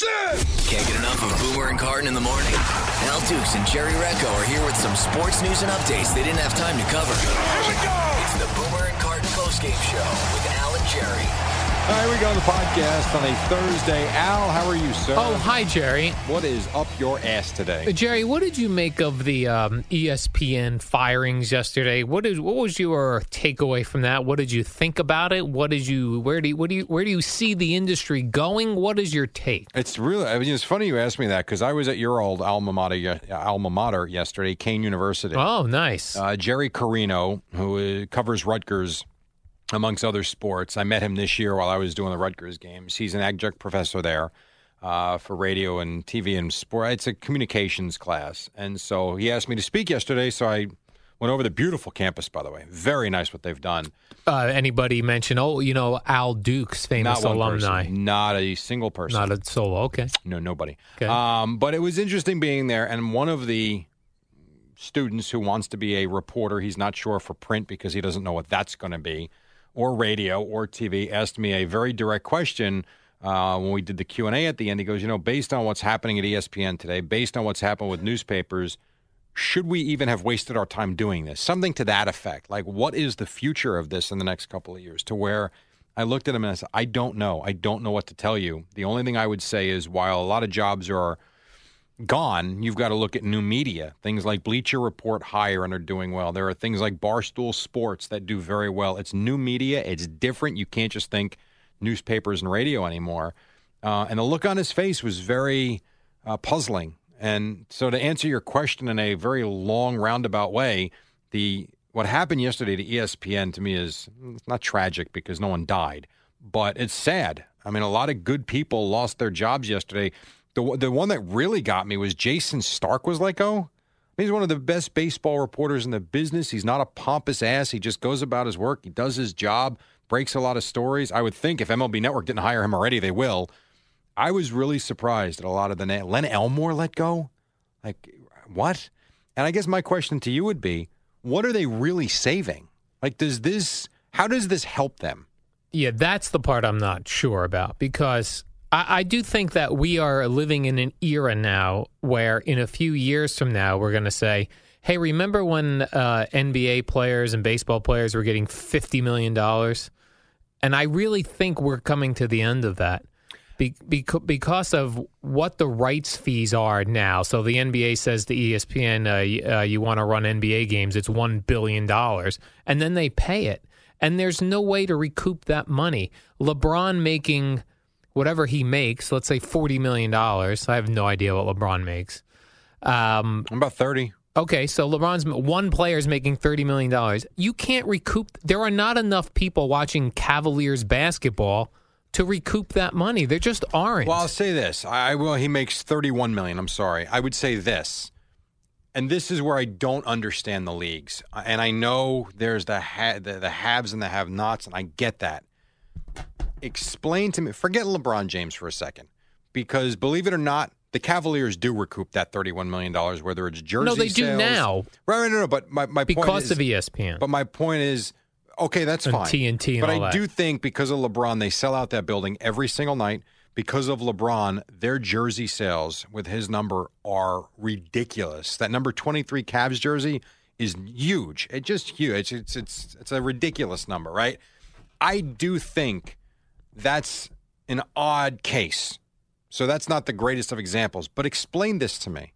Can't get enough of Boomer and Carton in the morning. Al Dukes and Jerry Recco are here with some sports news and updates they didn't have time to cover. Here we go! It's the Boomer and Carton postgame show with Al and Jerry. All right, we go on the podcast on a Thursday. Al, how are you, sir? Oh, hi, Jerry. What is up your ass today? Uh, Jerry, what did you make of the um, ESPN firings yesterday? What is what was your takeaway from that? What did you think about it? What did you where do you, what do you where do you see the industry going? What is your take? It's really I mean, it's funny you asked me that because I was at your old alma mater, alma mater yesterday, Kean University. Oh, nice. Uh, Jerry Carino, who uh, covers Rutgers amongst other sports. I met him this year while I was doing the Rutgers games. He's an adjunct professor there uh, for radio and TV and sport. It's a communications class. And so he asked me to speak yesterday. So I went over the beautiful campus, by the way. Very nice what they've done. Uh, anybody mention, oh, you know, Al Dukes, famous Not alumni? person. Not a single person. Not a solo. Okay. No, nobody. Okay. Um, but it was interesting being there. And one of the students who wants to be a reporter, he's not sure for print because he doesn't know what that's going to be, or radio or TV, asked me a very direct question uh, when we did the Q and A at the end. He goes, you know, based on what's happening at ESPN today, based on what's happened with newspapers, should we even have wasted our time doing this? Something to that effect. Like, what is the future of this in the next couple of years? To where I looked at him and I said, I don't know. I don't know what to tell you. The only thing I would say is while a lot of jobs are gone, you've got to look at new media. Things like Bleacher Report hire and are doing well. There are things like Barstool Sports that do very well. It's new media, it's different. You can't just think newspapers and radio anymore. Uh, and the look on his face was very uh, puzzling. And so, to answer your question in a very long, roundabout way, the what happened yesterday to ESPN to me is it's not tragic because no one died, but it's sad. I mean, a lot of good people lost their jobs yesterday. The the one that really got me was Jayson Stark was let go. He's one of the best baseball reporters in the business. He's not a pompous ass. He just goes about his work. He does his job, breaks a lot of stories. I would think if MLB Network didn't hire him already, they will. I was really surprised at a lot of the na- Len Elmore let go. Like what? And I guess my question to you would be, what are they really saving? Like, does this? How does this help them? Yeah, that's the part I'm not sure about because I, I do think that we are living in an era now where in a few years from now we're going to say, "Hey, remember when uh, NBA players and baseball players were getting fifty million dollars?" And I really think we're coming to the end of that. Be, beca- because of what the rights fees are now. So the NBA says to ESPN, uh, uh, you want to run NBA games, it's $1 billion. And then they pay it. And there's no way to recoup that money. LeBron making whatever he makes, let's say $40 million. I have no idea what LeBron makes. Um, I'm about thirty. Okay, so LeBron's one player is making thirty million dollars. You can't recoup. There are not enough people watching Cavaliers basketball to recoup that money. There just aren't. Well, I'll say this. I will. He makes thirty-one million. I'm sorry. I would say this, and this is where I don't understand the leagues. And I know there's the ha- the, the haves and the have-nots, and I get that. Explain to me. Forget LeBron James for a second, because believe it or not, the Cavaliers do recoup that thirty-one million dollars, whether it's jersey. no, they do sales- now Right, right, no, no. But my my point because is, of ESPN. But my point is, okay, that's And fine. TNT and but I that. do think because of LeBron, they sell out that building every single night. Because of LeBron, their jersey sales with his number are ridiculous. That number twenty-three Cavs jersey is huge. It's just huge. It's it's it's, it's a ridiculous number, right? I do think that's an odd case. So that's not the greatest of examples. But explain this to me.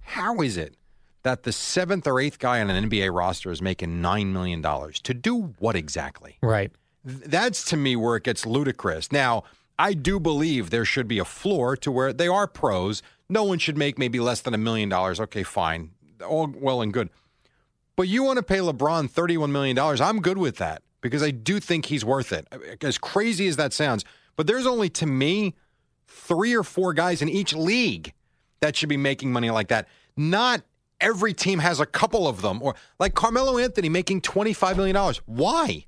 How is it that the seventh or eighth guy on an NBA roster is making $9 million? To do what exactly? right. That's to me where it gets ludicrous. Now, I do believe there should be a floor to where they are pros. No one should make maybe less than a million dollars. Okay, fine. All well and good. But you want to pay LeBron $31 million. I'm good with that because I do think he's worth it. As crazy as that sounds. But there's only, to me, three or four guys in each league that should be making money like that. Not every team has a couple of them. Or like Carmelo Anthony making $25 million. Why?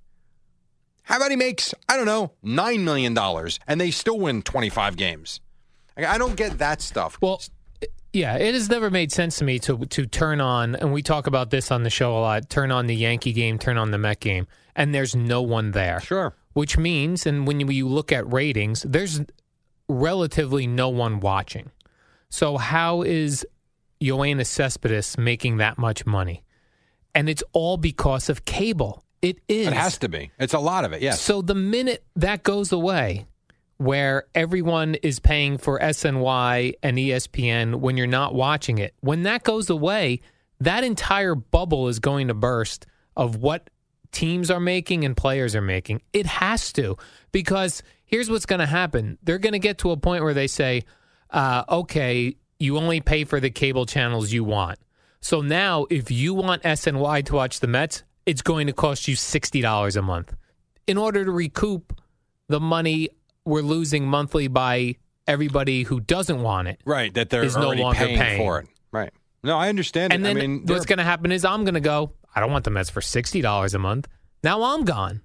How about he makes, I don't know, $9 million and they still win 25 games? I don't get that stuff. Well, yeah, it has never made sense to me to to turn on, and we talk about this on the show a lot. Turn on the Yankee game, turn on the Met game, and there's no one there. Sure. Which means, and when you look at ratings, there's relatively no one watching. So how is Yoenis Cespedes making that much money? And it's all because of cable. It is. It has to be. It's a lot of it, yes. So the minute that goes away, where everyone is paying for SNY and ESPN when you're not watching it, when that goes away, that entire bubble is going to burst of what teams are making and players are making. It has to, because here's what's going to happen. They're going to get to a point where they say, uh, okay, you only pay for the cable channels you want. So now, if you want SNY to watch the Mets, it's going to cost you $60 a month. In order to recoup the money we're losing monthly by everybody who doesn't want it. right, that they're is no longer paying, paying. for it. Right. No, I understand And it. then I mean, what's going to happen is I'm going to go, I don't want the Mets for $60 a month. Now I'm gone.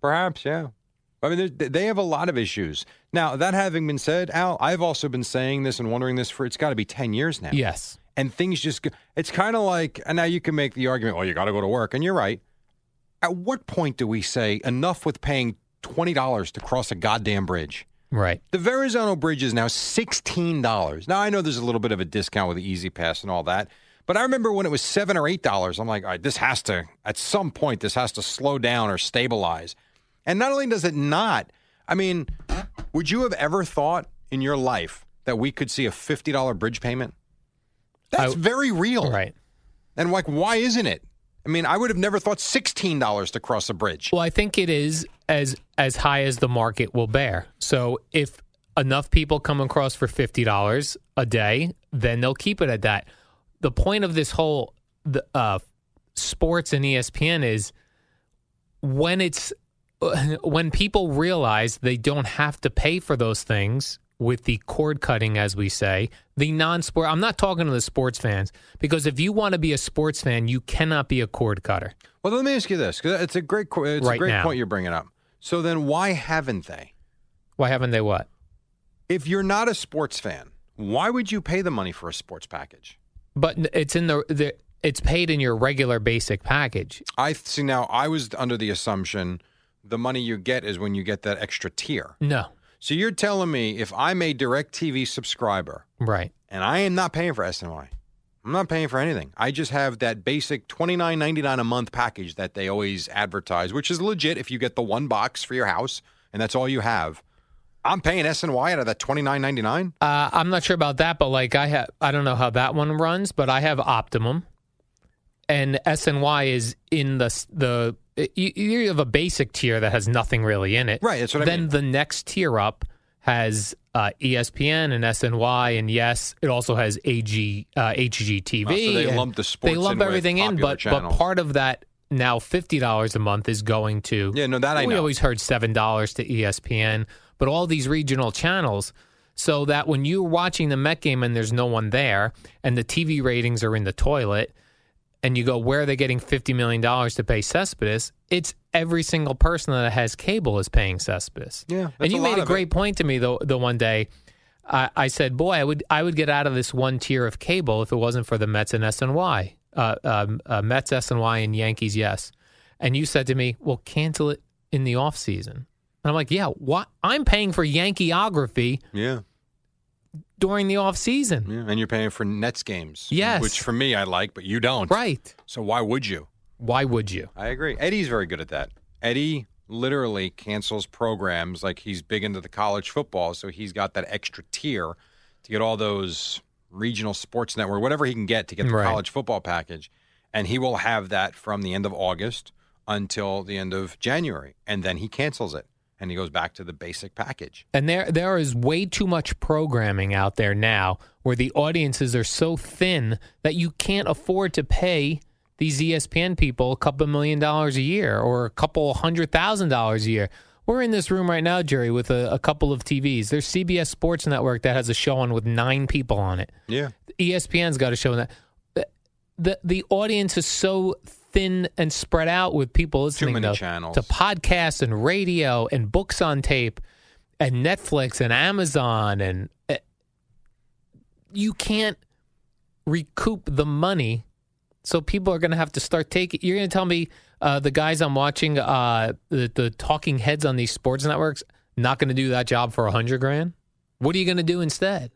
Perhaps, yeah. I mean, they have a lot of issues. Now, that having been said, Al, I've also been saying this and wondering this for it's got to be 10 years now. Yes. And things just it's kind of like, and now you can make the argument, well, you got to go to work. And you're right. At what point do we say enough with paying $20 to cross a goddamn bridge? Right. The Verrazano Bridge is now $16. Now, I know there's a little bit of a discount with the E-ZPass and all that, but I remember when it was 7 or $8, I'm like, all right, this has to, at some point, this has to slow down or stabilize. And not only does it not, I mean, would you have ever thought in your life that we could see a $50 bridge payment? That's I- very real. Right. And like, why isn't it? I mean, I would have never thought $16 to cross a bridge. Well, I think it is as as high as the market will bear. So if enough people come across for fifty dollars a day, then they'll keep it at that. The point of this whole the uh, sports and ESPN is when it's when people realize they don't have to pay for those things with the cord cutting, as we say, the non-sport. I'm not talking to the sports fans because if you want to be a sports fan, you cannot be a cord cutter. Well, let me ask you this because it's a great it's a great now. point you're bringing up. So then, why haven't they? Why haven't they what? If you're not a sports fan, why would you pay the money for a sports package? But it's in the, the it's paid in your regular basic package. I see now. I was under the assumption the money you get is when you get that extra tier. No, So you're telling me if I'm a DirecTV subscriber right? and I am not paying for SNY, I'm not paying for anything. I just have that basic twenty nine ninety nine a month package that they always advertise, which is legit if you get the one box for your house and that's all you have. I'm paying SNY out of that twenty nine ninety nine. Uh, I'm not sure about that, but like I have, I don't know how that one runs, but I have Optimum, and SNY is in the the. You, you have a basic tier that has nothing really in it, Right, that's what I then mean. the next tier up has uh, ESPN and SNY, and yes, it also has AG uh, HGTV. Oh, so they lump the sports They lump in everything in, but but part of that now fifty dollars a month is going to Yeah, no, that I we know. always heard seven dollars to ESPN, but all these regional channels, so that when you're watching the Met game and there's no one there, and the TV ratings are in the toilet, and you go, where are they getting fifty million dollars to pay Cespedes? It's every single person that has cable is paying Cespedes. Yeah, and you a made a great it. point to me the the one day. I, I said, boy, I would I would get out of this one tier of cable if it wasn't for the Mets and SNY, uh, um, uh, Mets, SNY, and Yankees. Yes, and you said to me, well, cancel it in the off season. And I'm like, yeah, what? I'm paying for Yankeeography Yeah, during the off season. yeah, and you're paying for Nets games. Yes. which for me I like, but you don't. Right. So why would you? Why would you? I agree. Eddie's very good at that. Eddie literally cancels programs like he's big into the college football, so he's got that extra tier to get all those regional sports network, whatever he can get to get the Right. college football package. And he will have that from the end of August until the end of January, and then he cancels it and he goes back to the basic package. And there there is way too much programming out there now where the audiences are so thin that you can't afford to pay these ESPN people a couple million dollars a year or a couple hundred thousand dollars a year. We're in this room right now, Jerry, with a, a couple of TVs. There's CBS Sports Network that has a show on with nine people on it. Yeah. ESPN's got a show on that the the, the audience is so thin and spread out with people listening to, channels. to podcasts and radio and books on tape and Netflix and Amazon and uh, you can't recoup the money. So people are going to have to start taking. You're going to tell me uh, the guys I'm watching, uh, the, the talking heads on these sports networks, not going to do that job for a hundred grand? What are you going to do instead?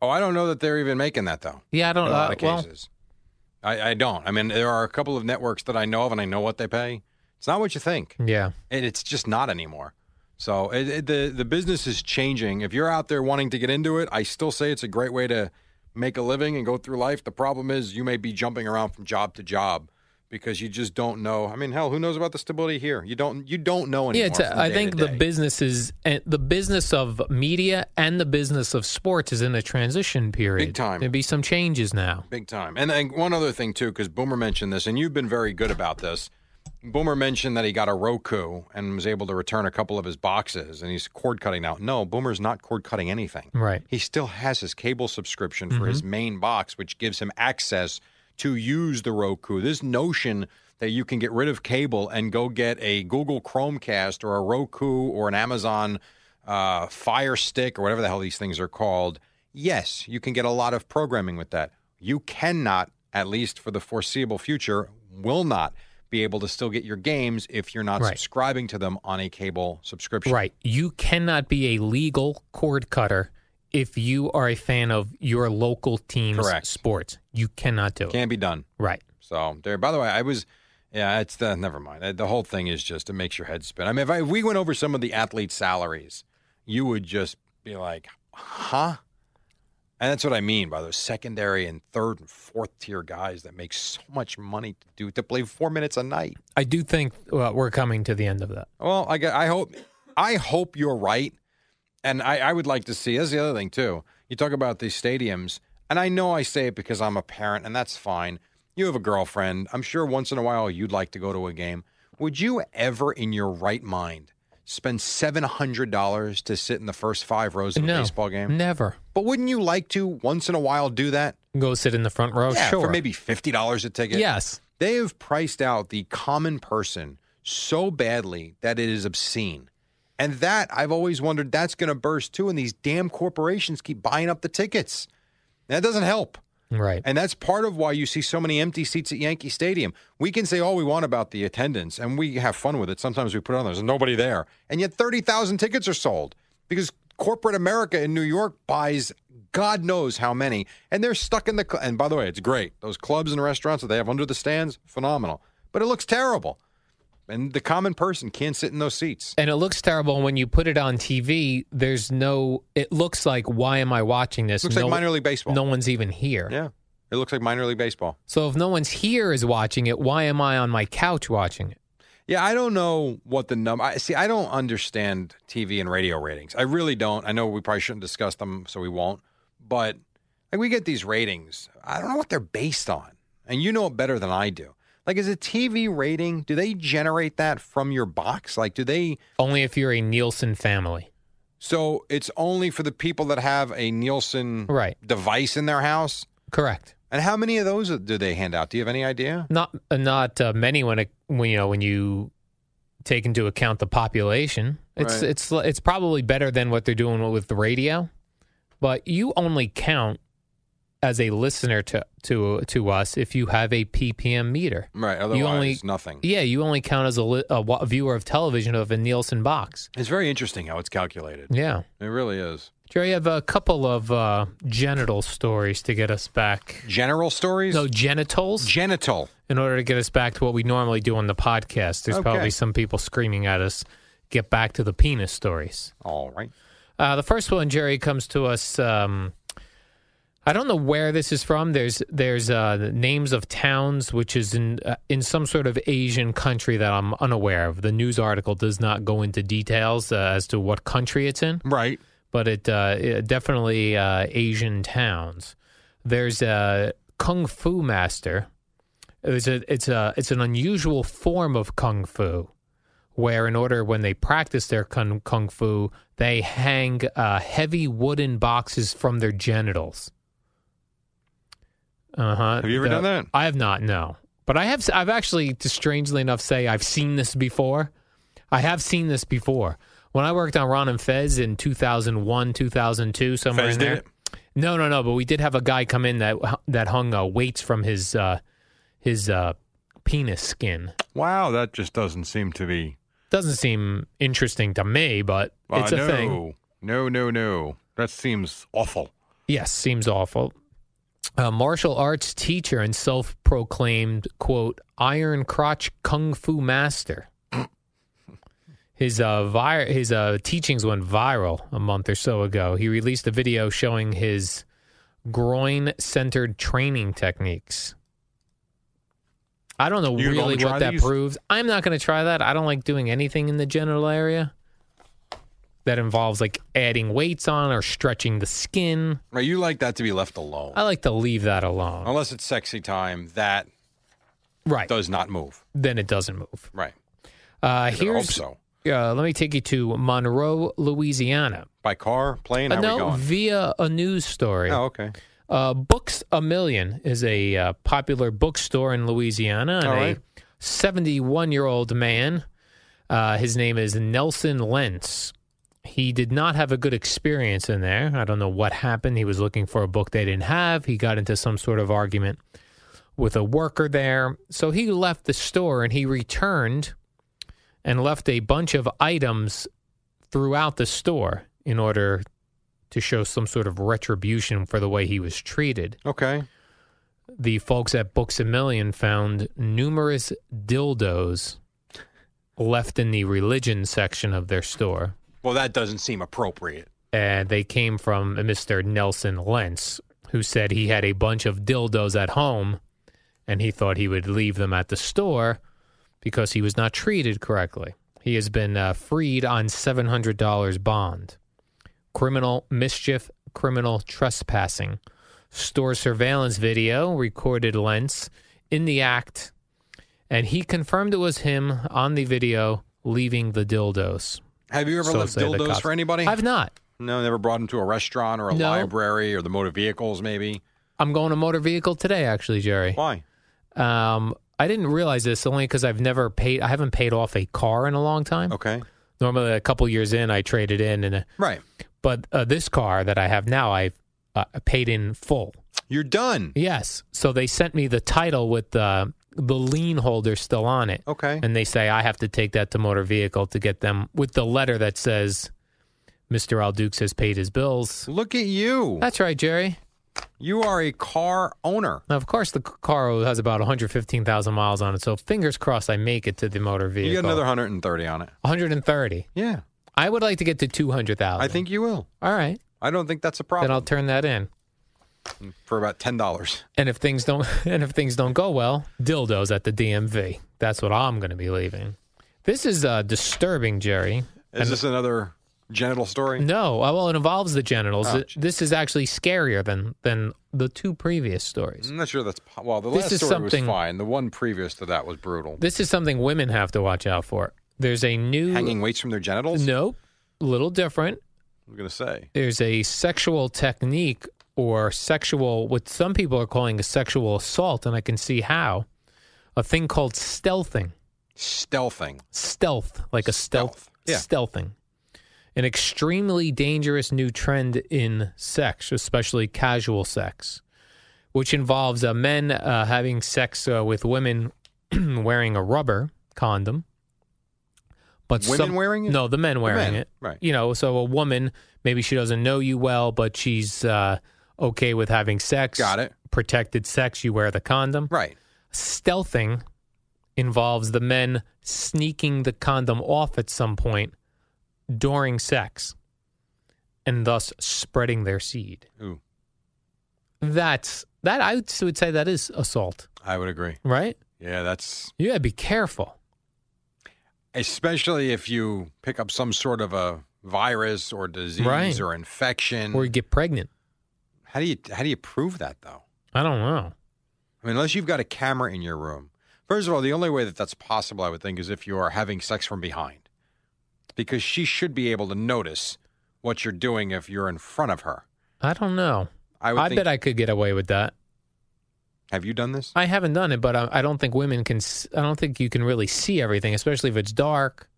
Oh, I don't know that they're even making that though. Yeah, I don't know. of well, cases. I, I don't. I mean, there are a couple of networks that I know of, and I know what they pay. It's not what you think, yeah. and it's just not anymore. So it, it, the the business is changing. If you're out there wanting to get into it, I still say it's a great way to make a living and go through life. The problem is you may be jumping around from job to job because you just don't know. I mean, hell, who knows about the stability here? You don't. You don't know anymore. Yeah, I think the business is eh, the business of media and the business of sports is in a transition period. Big time. There'll be some changes now. Big time. And then one other thing too, because Boomer mentioned this, and you've been very good about this. Boomer mentioned that he got a Roku and was able to return a couple of his boxes, and he's cord cutting now. No, Boomer's not cord cutting anything. Right. He still has his cable subscription for mm-hmm. his main box, which gives him access to use the Roku. This notion that you can get rid of cable and go get a Google Chromecast or a Roku or an Amazon uh, Fire Stick or whatever the hell these things are called. Yes, you can get a lot of programming with that. You cannot, at least for the foreseeable future, will not be able to still get your games if you're not Right. subscribing to them on a cable subscription. Right. You cannot be a legal cord cutter if you are a fan of your local team's Correct. sports. You cannot do it. Can't be done. Right. So there. By the way, I was. Yeah, it's the never mind. Uh, The whole thing is just it makes your head spin. I mean, if, I, if we went over some of the athletes' salaries, you would just be like, "Huh?" And that's what I mean by those secondary and third and fourth tier guys that make so much money to do to play four minutes a night. I do think well, we're coming to the end of that. Well, I, I hope I hope you're right, and I, I would like to see. That's the other thing too. You talk about these stadiums, and I know I say it because I'm a parent, and that's fine. You have a girlfriend. I'm sure once in a while you'd like to go to a game. Would you ever, in your right mind, spend seven hundred dollars to sit in the first five rows of a baseball game? Never. But wouldn't you like to once in a while do that? Go sit in the front row. yeah, sure. for maybe fifty dollars a ticket. Yes. They have priced out the common person so badly that it is obscene. And that I've always wondered that's going to burst too. And these damn corporations keep buying up the tickets. That doesn't help. Right. And that's part of why you see so many empty seats at Yankee Stadium. We can say all we want about the attendance, and we have fun with it. Sometimes we put it on, there's nobody there. And yet 30,000 tickets are sold because corporate America in New York buys God knows how many. And they're stuck in the. Cl- and by the way, it's great. Those clubs and restaurants that they have under the stands, phenomenal. But it looks terrible. And the common person can't sit in those seats. and it looks terrible when you put it on TV. There's no. It looks like why am I watching this? Looks no, like minor league baseball. No one's even here. Yeah. It looks like minor league baseball. So if no one's here is watching it, why am I on my couch watching it? Yeah, I don't know what the number. I see. I don't understand TV and radio ratings. I really don't. I know we probably shouldn't discuss them, so we won't. But like we get these ratings. I don't know what they're based on, and you know it better than I do. Like, is a TV rating? Do they generate that from your box? Like, do they? Only if you're a Nielsen family. So it's only for the people that have a Nielsen Right. device in their house. Correct. And how many of those do they hand out? Do you have any idea? Not uh, not uh, many when it when you know when you take into account the population. It's Right. it's it's probably better than what they're doing with the radio, but you only count as a listener to to to us if you have a ppm meter. Right. Otherwise, you only nothing. Yeah, you only count as a, li- a wa- viewer of television of a Nielsen box. It's very interesting how it's calculated. Yeah. It really is. Jerry, I have a couple of uh, genital stories to get us back. General stories. No, genitals. Genital. in order to get us back to what we normally do on the podcast. There's Okay. probably some people screaming at us, get back to the penis stories. All right. Uh, the first one, Jerry, comes to us. Um, I don't know where this is from. There's there's uh, the names of towns, which is in uh, in some sort of Asian country that I'm unaware of. The news article does not go into details uh, as to what country it's in, Right. but it, uh, it definitely uh, Asian towns. There's a kung fu master. It's a it's a it's an unusual form of kung fu, where in order when they practice their kung, kung fu, they hang uh, heavy wooden boxes from their genitals. Uh huh. Have you ever done that? I have not. No, but I have. I've actually, to strangely enough, say I've seen this before. I have seen this before. When I worked on Ron and Fez in 2001, 2002, somewhere Fez in did there. it? No, no, no. But we did have a guy come in that that hung uh, weights from his uh, his uh, penis skin. Wow, that just doesn't seem to be. Doesn't seem interesting to me, but it's a no, thing. no, no, no. That seems awful. Yes, seems awful. A martial arts teacher and self-proclaimed quote iron crotch kung fu master. His uh, vi- his uh, teachings went viral a month or so ago. He released a video showing his groin-centered training techniques. I don't know You really what that these? proves. I'm not going to try that. I don't like doing anything in the genital area that involves like adding weights on or stretching the skin. Right, you like that to be left alone. I like to leave that alone. Unless it's sexy time, that Right. does not move. Then it doesn't move. Right. Uh, I hope here's so. uh, let me take you to Monroe, Louisiana. By car, plane, Uh, no, via a news story. Oh, okay. Uh, Books a Million is a uh, popular bookstore in Louisiana, and right. a 71 year old man. Uh, his name is Nelson Lentz. He did not have a good experience in there. I don't know what happened. He was looking for a book they didn't have. He got into some sort of argument with a worker there. So he left the store and he returned and left a bunch of items throughout the store in order to show some sort of retribution for the way he was treated. Okay. The folks at Books a Million found numerous dildos left in the religion section of their store. Well, that doesn't seem appropriate. And they came from Mr. Nelson Lentz, who said he had a bunch of dildos at home and he thought he would leave them at the store because he was not treated correctly. He has been uh, freed on $700 bond. Criminal mischief, criminal trespassing. Store surveillance video recorded Lentz in the act, and he confirmed it was him on the video leaving the dildos. Have you ever So left dildos for anybody? I've not. no, never brought them to a restaurant or a No. library or the motor vehicles, maybe. I'm going to motor vehicle today, actually, Jerry. Why? Um, I didn't realize this only because I've never paid. I haven't paid off a car in a long time. Okay. Normally, a couple years in, I traded it in, and uh, Right. but uh, this car that I have now, I've uh, paid in full. You're done. Yes, so they sent me the title with the the lien holder still on it, Okay. and they say I have to take that to motor vehicle to get them with the letter that says Mr. Al Dukes has paid his bills. Look at you. That's right, Jerry. You are a car owner. Now, of course, the car has about 115,000 miles on it, so fingers crossed I make it to the motor vehicle. You got another 130 on it. 130. Yeah. I would like to get to 200,000. I think you will. All right. I don't think that's a problem. Then I'll turn that in. For about $10. And if things don't and if things don't go well, dildos at the DMV. That's what I'm going to be leaving. This is uh, disturbing, Jerry. Is this another genital story? No, uh, well, it involves the genitals. Oh, this is actually scarier than than the two previous stories. I'm not sure that's well. The This last story was fine. The one previous to that was brutal. This is something women have to watch out for. There's a new Hanging weights from their genitals. Nope, a little different. I'm gonna say. There's a sexual technique or sexual, what some people are calling a sexual assault, and I can see how. A thing called stealthing. Stealthing. stealth, like a stealth, Stealth, yeah. stealthing. An extremely dangerous new trend in sex, especially casual sex, which involves uh, men uh, having sex uh, with women wearing a rubber condom. But Women some- wearing it? No, the men wearing men, it. right. You know, so a woman maybe she doesn't know you well, but she's uh, okay with having sex. Got it. Protected sex. You wear the condom Right. stealthing involves the men sneaking the condom off at some point during sex and thus spreading their seed. Ooh. That's that I would say that is assault, I would agree. right? Yeah, that's You gotta be careful. especially if you pick up some sort of a virus or disease Right. or infection. Or you get pregnant. How do you how do you prove that though? I don't know. I mean, unless you've got a camera in your room. First of all, the only way that that's possible, I would think, is if you are having sex from behind, because she should be able to notice what you're doing if you're in front of her. I don't know. I I think, bet I could get away with that. Have you done this? I haven't done it, but I, I don't think women can. s- I don't think you can really see everything, especially if it's dark.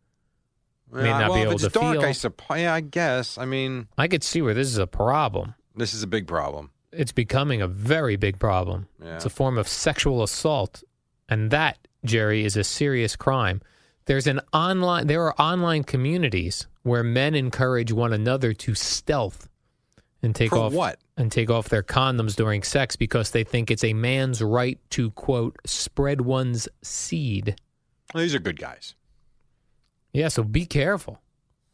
may not be well, able if it's to dark, feel. I suppose. Yeah, I guess. I mean, I could see where this is a problem. This is a big problem. It's becoming a very big problem. Yeah. It's a form of sexual assault, and that, Jerry, is a serious crime. There's an online. There are online communities where men encourage one another to stealth and take For off what? and take off their condoms during sex because they think it's a man's right to quote spread one's seed. Well, these are good guys. Yeah, so be careful.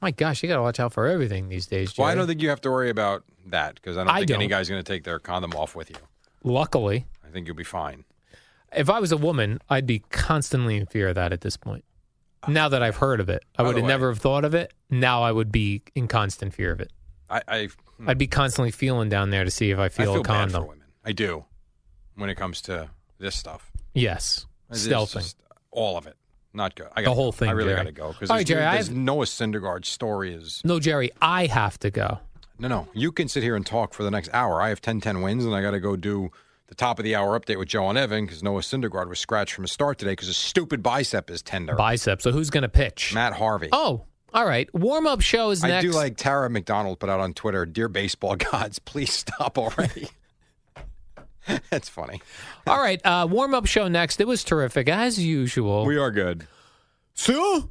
My gosh, you got to watch out for everything these days. Jerry. Well, I don't think you have to worry about that because I don't I think any don't. guy's going to take their condom off with you. Luckily, I think you'll be fine. if I was a woman, I'd be constantly in fear of that at this point. Ah. Now that I've heard of it, I By would the have way- never have thought of it. Now I would be in constant fear of it. I, I, hmm. I'd be constantly feeling down there to see if I I feel, feel a bad condom. for women. I do when it comes to this stuff. Yes, It's stealthing. just all of it. Not good. I The gotta whole thing, I really Jerry. got to go because right, Jerry, I have- Noah Syndergaard's story is no, Jerry, I have to go. no, no. You can sit here and talk for the next hour. I have 10-10 wins, and I got to go do the top of the hour update with Joe and Evan because Noah Syndergaard was scratched from the start today because his stupid bicep is tender. Bicep. So who's going to pitch? Matt Harvey. Oh, all right. Warm up show is I do like Tara McDonald put out on Twitter, "Dear baseball gods, please stop already." That's funny. all right. Uh, Warm up show next. It was terrific as usual. We are good. So,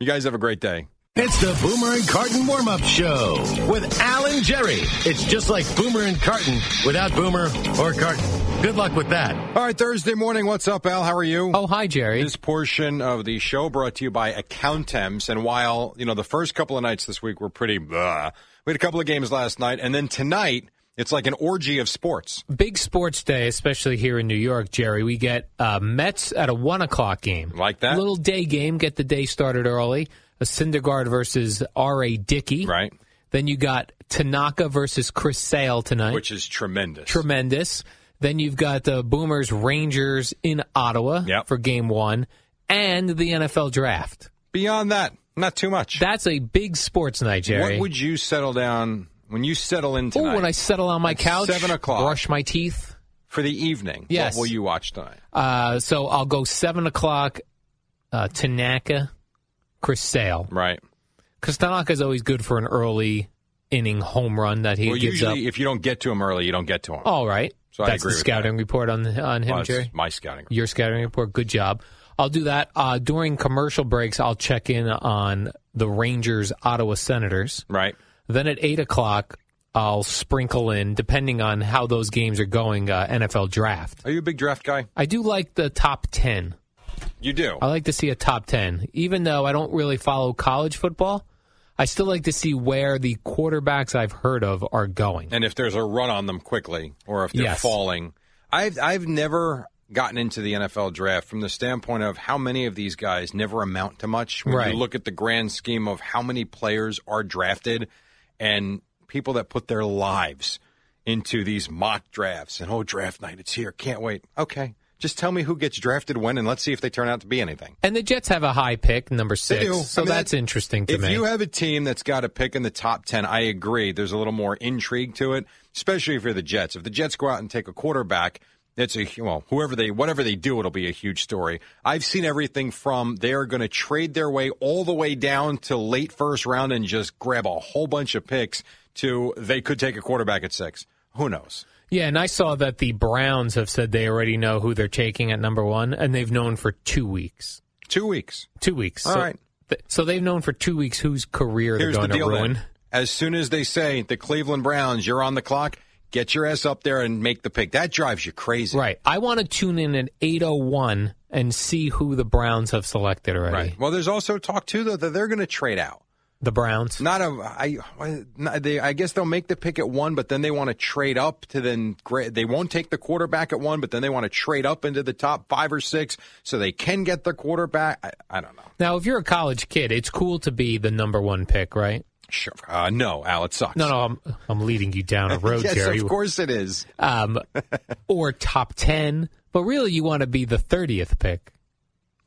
you guys have a great day. It's the Boomer and Carton warm up show with Alan Jerry. It's just like Boomer and Carton without Boomer or Carton. Good luck with that. All right, Thursday morning. What's up, Al? How are you? oh, hi, Jerry. This portion of the show brought to you by Accountemps. And while, you know, the first couple of nights this week were pretty, blah, we had a couple of games last night. And then tonight, it's like an orgy of sports. Big sports day, especially here in New York, Jerry. We get uh, Mets at a one o'clock game. Like that? Little day game. Get the day started early. A Syndergaard versus R.A. Dickey. Right. Then you got Tanaka versus Chris Sale tonight. Which is tremendous. Tremendous. Then you've got the Boomers Rangers in Ottawa Yep. for game one and the NFL draft. Beyond that, not too much. That's a big sports night, Jerry. What would you settle down when you settle in Oh, tonight? when I settle on my couch, 7 o'clock. brush my teeth. for the evening, Yes. what will you watch tonight? Uh, so I'll go seven o'clock. Uh, Tanaka, Chris Sale. Right. Because Tanaka is always good for an early inning home run that he well, gives usually, up. if you don't get to him early, you don't get to him. All right. So I That's agree the scouting report on on him, Well, Jerry. my scouting. Report. Your scouting report. Good job. I'll do that. Uh, during commercial breaks, I'll check in on the Rangers Ottawa Senators. Right. Then at eight o'clock, I'll sprinkle in, depending on how those games are going, uh, NFL draft. Are you a big draft guy? I do like the top ten. You do. I like to see a top 10. Even though I don't really follow college football, I still like to see where the quarterbacks I've heard of are going. and if there's a run on them quickly or if they're Yes. falling. I've I've never gotten into the NFL draft from the standpoint of how many of these guys never amount to much. When Right. you look at the grand scheme of how many players are drafted and people that put their lives into these mock drafts and oh draft night it's here can't wait okay just tell me who gets drafted when and let's see if they turn out to be anything And the Jets have a high pick, number six. So I mean, that's that- interesting to if me. you have a team that's got a pick in the top 10, I agree. There's a little more intrigue to it, especially if you're the Jets. If the Jets go out and take a quarterback, it's a, well, whoever they, whatever they do, it'll be a huge story. I've seen everything from they are going to trade their way all the way down to late first round and just grab a whole bunch of picks to they could take a quarterback at six. Who knows? yeah, and I saw that the Browns have said they already know who they're taking at number one, and they've known for two weeks. Two weeks. Two weeks. All so, right. th- so they've known for two weeks whose career Here's they're the going deal to ruin. then. As soon as they say the Cleveland Browns, you're on the clock, get your ass up there and make the pick. That drives you crazy. Right. I want to tune in at 8.01 and see who the Browns have selected already. Right. Well, there's also talk too though that they're going to trade out. The Browns. Not a, I, I- they, I guess they'll make the pick at one, but then they want to trade up to then, they won't take the quarterback at one, but then they want to trade up into the top five or six so they can get their quarterback. I, I don't know. Now, if you're a college kid, it's cool to be the number one pick, right? Sure. Uh, no, Al, it sucks. No, no, I'm, I'm leading you down a road, yes, Jerry. of course it is. Um, or top 10. But really, you want to be the 30th pick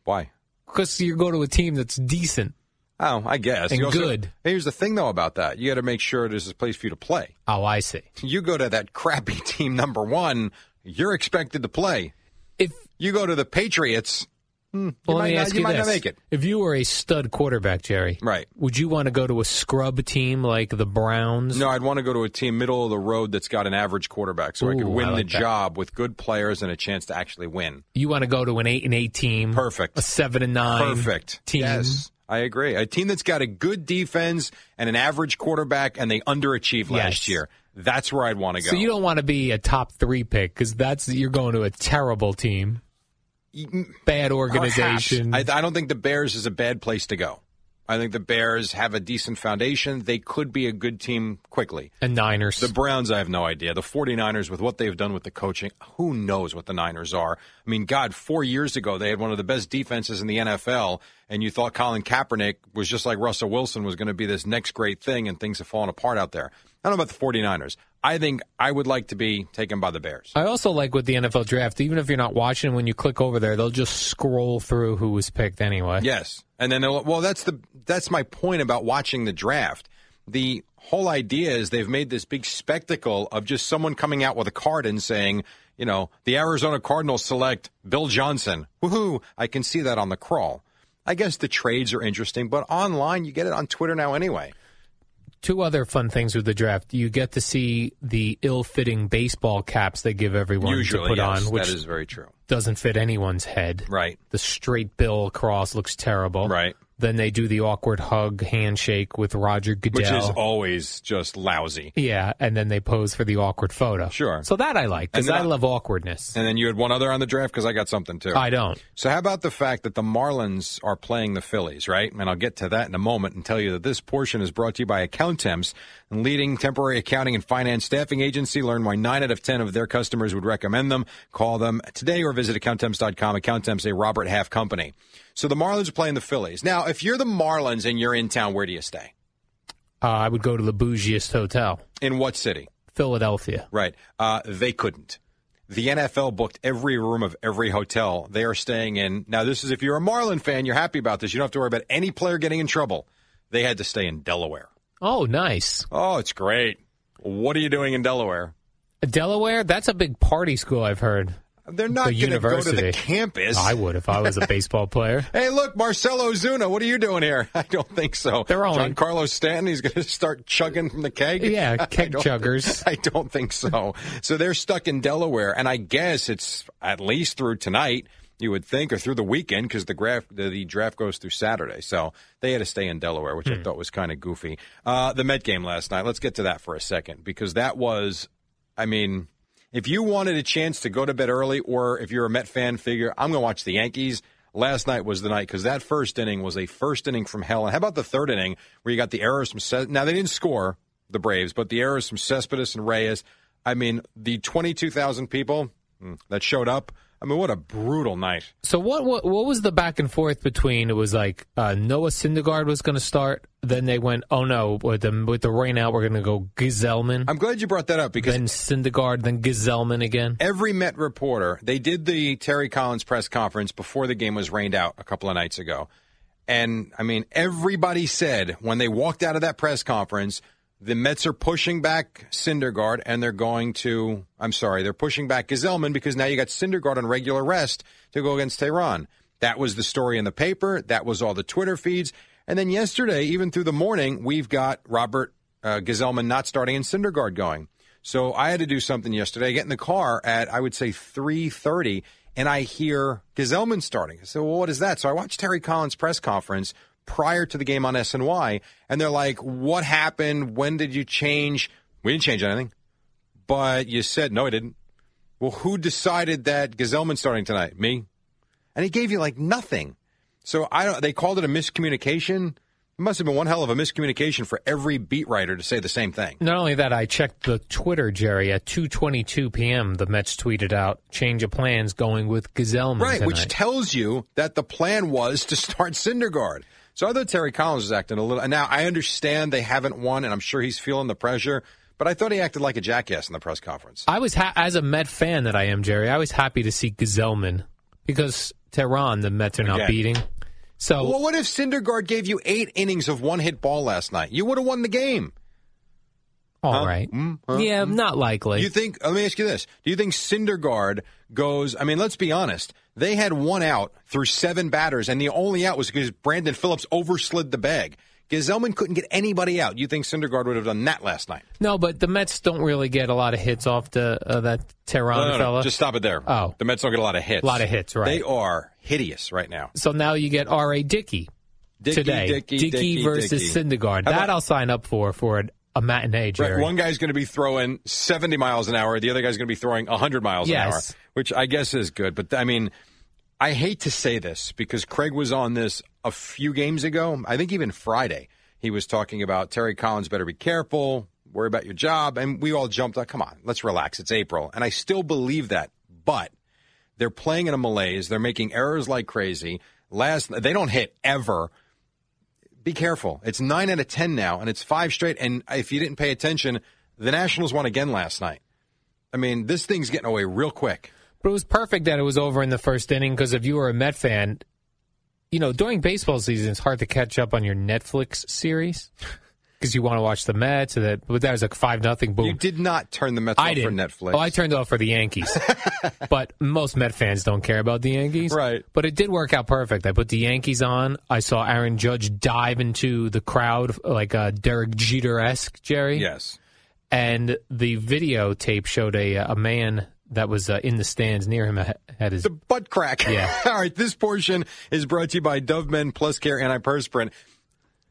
Why? because you go to a team that's decent. Oh, I guess. And also- good. Here's the thing, though, about that. You got to make sure there's a place for you to play. Oh, I see. You go to that crappy team number one, you're expected to play. If You go to the Patriots, hmm, you well, might, let me not, ask you you, might this. not make it. If you were a stud quarterback, Jerry, Right. would you want to go to a scrub team like the Browns? No, I'd want to go to a team middle of the road that's got an average quarterback so I could win I the that. job with good players and a chance to actually win. You want to go to an eight and eight team, Perfect. a seven and nine, Perfect. team. Yes, I agree. A team that's got a good defense and an average quarterback and they underachieved last Yes. year. That's where I'd want to go. So you don't want to be a top three pick because that's you're going to a terrible team, bad organization. I, I don't think the Bears is a bad place to go. I think the Bears have a decent foundation. They could be a good team quickly. and Niners. The Browns, I have no idea. The 49ers, with what they've done with the coaching, who knows what the Niners are? I mean, God, four years ago, they had one of the best defenses in the NFL, and you thought Colin Kaepernick was just like Russell Wilson was going to be this next great thing, and things have fallen apart out there. I don't know about the 49ers. I think I would like to be taken by the Bears. I also like with the NFL draft, even if you're not watching, when you click over there, they'll just scroll through who was picked anyway. Yes, and then they'll- well, that's the that's my point about watching the draft. The whole idea is they've made this big spectacle of just someone coming out with a card and saying, you know, the Arizona Cardinals select Bill Johnson. Woohoo! I can see that on the crawl. I guess the trades are interesting, but online you get it on Twitter now anyway. Two other fun things with the draft: you get to see the ill-fitting baseball caps they give everyone Usually, to put yes, on, which that is very true. doesn't fit anyone's head. Right, The straight bill across looks terrible. right. Then they do the awkward hug handshake with Roger Goodell. Which is always just lousy. yeah, and then they pose for the awkward photo. Sure. So that I like because I love awkwardness. And then you had one other on the draft because I got something too. I don't. So how about the fact that the Marlins are playing the Phillies, right? And I'll get to that in a moment and tell you that this portion is brought to you by Accountemps, a leading temporary accounting and finance staffing agency. Learn why 9 out of 10 of their customers would recommend them. Call them today or visit accountemps.com. Accountemps, a Robert Half company. So the Marlins are playing the Phillies. Now, if you're the Marlins and you're in town, where do you stay? Uh, I would go to the bougiest hotel, In what city? Philadelphia. Right. Uh, they couldn't. The NFL booked every room of every hotel they are staying in. Now, this is if you're a Marlin fan, you're happy about this. You don't have to worry about any player getting in trouble. They had to stay in Delaware. Oh, nice. Oh, it's great. What are you doing in Delaware? Delaware, that's a big party school, I've heard. They're not going to go to the campus. I would if I was a baseball player. Hey, look, Marcell Ozuna, what are you doing here? I don't think so. They're only- Giancarlo Stanton, he's going to start chugging from the keg? Yeah, keg don't- chuggers. I don't think so. So they're stuck in Delaware, and I guess it's at least through tonight, you would think, or through the weekend, because the, graph, the, the draft goes through Saturday. So they had to stay in Delaware, which I thought was kind of goofy. Uh, the Met game last night, let's get to that for a second, because that was, I mean, if you wanted a chance to go to bed early, or if you're a Met fan, figure I'm going to watch the Yankees. Last night was the night because that first inning was a first inning from hell. And how about the third inning where you got the errors from Ces- now they didn't score the Braves, but the errors from Cespedes and Reyes. I mean, the 22,000 people mm, that showed up. I mean, what a brutal night. So what, what what was the back and forth between? It was like uh, Noah Syndergaard was going to start. Then they went, oh no, with the with the rain out, we're going to go Gsellman. I'm glad you brought that up because then Syndergaard, then Gsellman again. every Met reporter, they did the Terry Collins press conference before the game was rained out a couple of nights ago. And I mean, everybody said when they walked out of that press conference, the Mets are pushing back Syndergaard and they're going to, I'm sorry, they're pushing back Gsellman because now you got Syndergaard on regular rest to go against Teheran. That was the story in the paper. That was all the Twitter feeds. And then yesterday, even through the morning, we've got Robert uh, Gsellman not starting and Syndergaard going. So I had to do something yesterday. I get in the car at I would say three thirty, and I hear Gsellman starting. I said, "Well, what is that?" So I watched Terry Collins' press conference prior to the game on SNY, and they're like, "What happened? When did you change?" We didn't change anything, but you said no, I didn't. Well, who decided that Gsellman's starting tonight? Me. And he gave you like nothing. So I don't. They called it a miscommunication. It must have been one hell of a miscommunication for every beat writer to say the same thing. Not only that, I checked the Twitter, Jerry, at 2:22 p.m. The Mets tweeted out change of plans, going with Gsellman Right, which tells you that the plan was to start Syndergaard. So I thought Terry Collins was acting a little. And now I understand they haven't won, and I'm sure he's feeling the pressure. But I thought he acted like a jackass in the press conference. I was ha- as a Met fan that I am, Jerry. I was happy to see Gsellman because Teheran, the Mets are not Again. beating. So Well, what if Syndergaard gave you eight innings of one hit ball last night? You would have won the game. all Huh? right, Mm, huh? yeah, not likely. You think? Let me ask you this: Do you think Syndergaard goes? I mean, let's be honest. They had one out through seven batters, and the only out was because Brandon Phillips overslid the bag. Gsellman couldn't get anybody out. You think Syndergaard would have done that last night? no, but the Mets don't really get a lot of hits off the uh, that Teheran No, no, no. fella. Just stop it there. Oh. the Mets don't get a lot of hits. A lot of hits, right. They are hideous right now. so now you get R. A. Dickey Dickey, today. Dickey, Dickey, versus Dickey. Syndergaard. How That about- I'll sign up for for a, a matinee, Right, one guy's going to be throwing 70 miles an hour. The other guy's going to be throwing 100 miles an hour, which I guess is good. But I mean, I hate to say this because Craig was on this a few games ago. I think even Friday. He was talking about Terry Collins better be careful, worry about your job. And we all jumped up, come on, let's relax. It's April. And I still believe that. But they're playing in a malaise. They're making errors like crazy. Last, they don't hit ever be careful. It's nine out of ten now, and it's five straight. And if you didn't pay attention, the Nationals won again last night. I mean, this thing's getting away real quick. But it was perfect that it was over in the first inning because if you were a Met fan, you know, during baseball season, it's hard to catch up on your Netflix series because you want to watch the Mets. And that, but that was like five nothing. Boom. You did not turn the Mets I off did for Netflix. Oh, I turned off for the Yankees. but most Met fans don't care about the Yankees. Right. But it did work out perfect. I put the Yankees on. I saw Aaron Judge dive into the crowd like a Derek Jeter esque, Jerry. yes. And the videotape showed a, uh, a man that was uh, in the stands near him had his. The butt crack. Yeah. All right. This portion is brought to you by Dove Men Plus Care Antiperspirant.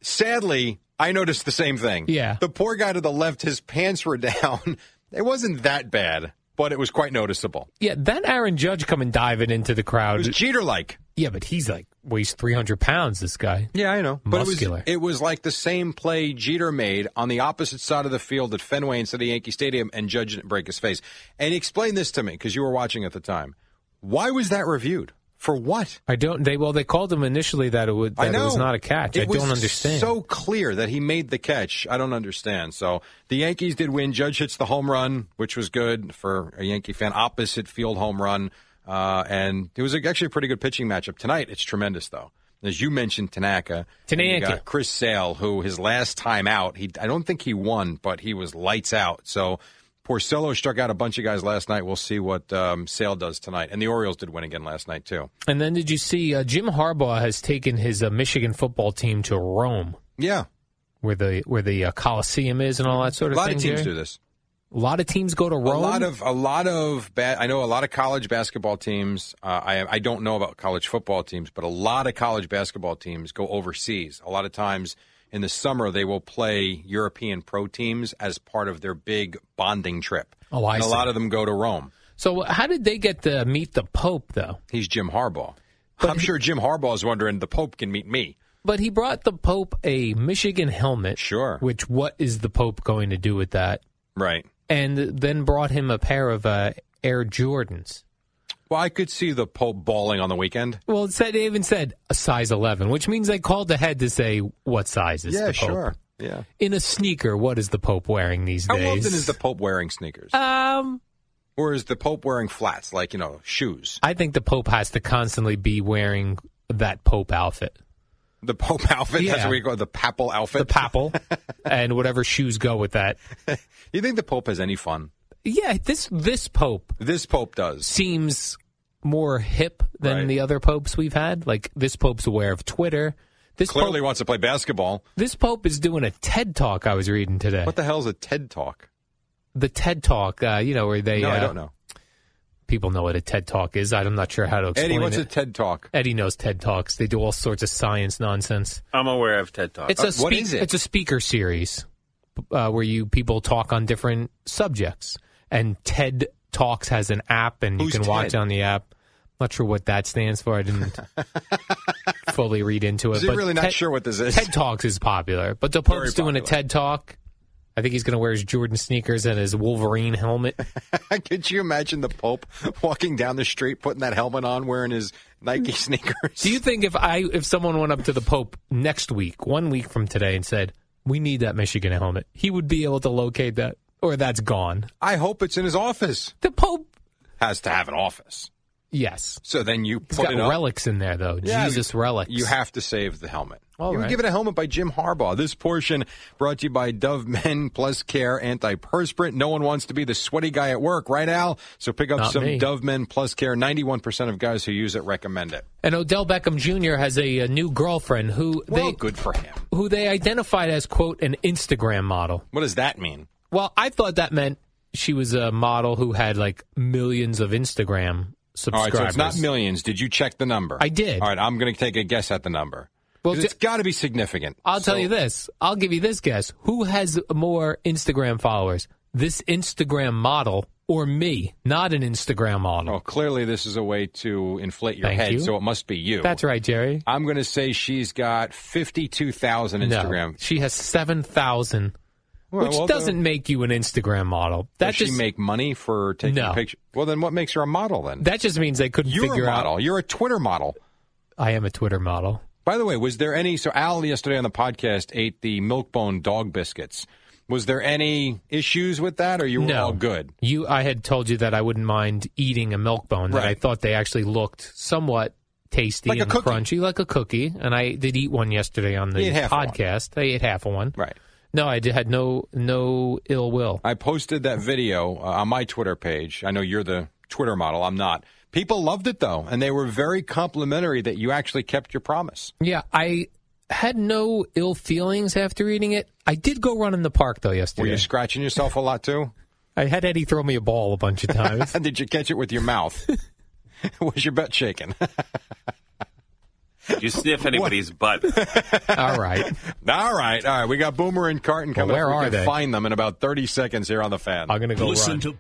Sadly, I noticed the same thing. Yeah. The poor guy to the left, his pants were down. It wasn't that bad, but it was quite noticeable. yeah, that Aaron Judge coming diving into the It crowd. was Jeter like. yeah, but he's like weighs 300 pounds, this guy. Yeah, I know. But it Muscular. was, it was like the same play Jeter made on the opposite side of the field at Fenway instead of Yankee Stadium, and Judge didn't break his face. And he explained this to me because you were watching at the time. Why was that reviewed? For what? I don't. They well, they called him initially that it would that I know it was not a catch. It I don't understand. So clear that he made the catch. I don't understand. So the Yankees did win. Judge hits the home run, which was good for a Yankee fan. Opposite field home run, uh, and it was actually a pretty good pitching matchup tonight. It's tremendous though. As you mentioned, Tanaka. Tanaka. Chris Sale, who his last time out, he I don't think he won, but he was lights out. So Porcello struck out a bunch of guys last night. We'll see what um, Sale does tonight. And the Orioles did win again last night too. and then did you see uh, Jim Harbaugh has taken his uh, Michigan football team to Rome, Yeah, where the where the uh, Coliseum is and all that sort of thing. a lot thing. of teams Jerry? do this. A lot of teams go to Rome. A lot of a lot of ba- I know a lot of college basketball teams. Uh, I I don't know about college football teams, but a lot of college basketball teams go overseas. A lot of times in the summer they will play European pro teams as part of their big bonding trip. Oh, I and a see. lot of them go to Rome. so how did they get to meet the Pope though? He's Jim Harbaugh. But I'm he- sure Jim Harbaugh is wondering the Pope can meet me. But he brought the Pope a Michigan helmet. Sure. Which what is the Pope going to do with that? Right. And then brought him a pair of uh, Air Jordans. Well, I could see the Pope bawling on the weekend. Well, it said they even said a size eleven, which means they called ahead to say what size is yeah, the Pope. sure. Yeah. In a sneaker, what is the Pope wearing these How days? often is the Pope wearing sneakers? um? or is the Pope wearing flats, like, you know, shoes? I think the Pope has to constantly be wearing that Pope outfit, The Pope outfit? That's Yeah. what we call it, the papal outfit? the papal, and whatever shoes go with that. you think the Pope has any fun? Yeah, this this Pope This Pope does. seems more hip than Right. the other popes we've had. Like this Pope's aware of Twitter. This Clearly Pope, wants to play basketball. this Pope is doing a TED talk. I was reading today. What the hell is a TED Talk? the TED talk, uh, you know, where they No, uh, I don't know. People know what a TED talk is. I'm not sure how to explain Eddie, what's it. a TED Talk? Eddie knows TED talks. They do all sorts of science nonsense. I'm aware of TED Talks. It's a Uh, what speak- it? It's a speaker series uh, where you people talk on different subjects. And TED Talks has an app, and Who's you can watch TED? on the app. Not sure what that stands for. I didn't fully read into it. he but really not Ted- sure what this is? TED Talks is popular, but the Very Pope's doing a. TED Talk. I think he's going to wear his Jordan sneakers and his Wolverine helmet. Could you imagine the Pope walking down the street, putting that helmet on, wearing his Nike sneakers? Do you think if I if someone went up to the Pope next week, one week from today, and said, "We need that Michigan helmet," he would be able to locate that, or that's gone? I hope it's in his office. The Pope, Has to have an office. Yes, So then you put got it up. relics in there though. Yeah, Jesus relics. You have to save the helmet. All you were given a helmet by Jim Harbaugh. This portion brought to you by Dove Men Plus Care Antiperspirant. No one wants to be the sweaty guy at work, right, Al? So pick up Not some me. Dove Men Plus Care. 91% of guys who use it recommend it. And Odell Beckham Jr. has a, a new girlfriend who Well, they good for him. who they identified as quote an Instagram model. What does that mean? Well, I thought that meant she was a model who had like millions of Instagram All right, so it's not millions. Did you check the number? I did. All right, I'm going to take a guess at the number. Well, it's got to be significant. I'll tell you this. I'll give you this guess. Who has more Instagram followers? This Instagram model or me? Not an Instagram model. Well, clearly this is a way to inflate your Thank head, you. so it must be you. That's right, Jerry. I'm going to say she's got 52,000 Instagram. No, she has 7,000, Well, which well, doesn't make you an Instagram model. That Does just she make money for taking No. pictures? Well, then what makes her a model then? that just means they couldn't You're figure a model. out. You're a Twitter model. I am a Twitter model. By the way, was there any? So Al yesterday on the podcast ate the Milkbone dog biscuits. Was there any issues with that, or you were no, all good? You, I had told you that I wouldn't mind eating a Milkbone. That I thought they actually looked somewhat tasty Like and crunchy, like a cookie. And I did eat one yesterday on the You ate half of one. podcast. I ate half of one. Right. No, I had no no ill will. I posted that video uh, on my Twitter page. I know you're the Twitter model. I'm not. People loved it though, and they were very complimentary that you actually kept your promise. Yeah, I had no ill feelings after eating it. I did go run in the park though yesterday. Were you scratching yourself a lot too? I had Eddie throw me a ball a bunch of times. Did you catch it with your mouth? Was your butt shaking? Did you sniff anybody's butt? All right. all right, all right. We got Boomer and Carton coming. where up. We are can they? Find them in about thirty seconds here on the fan. I'm going to go Listen run. to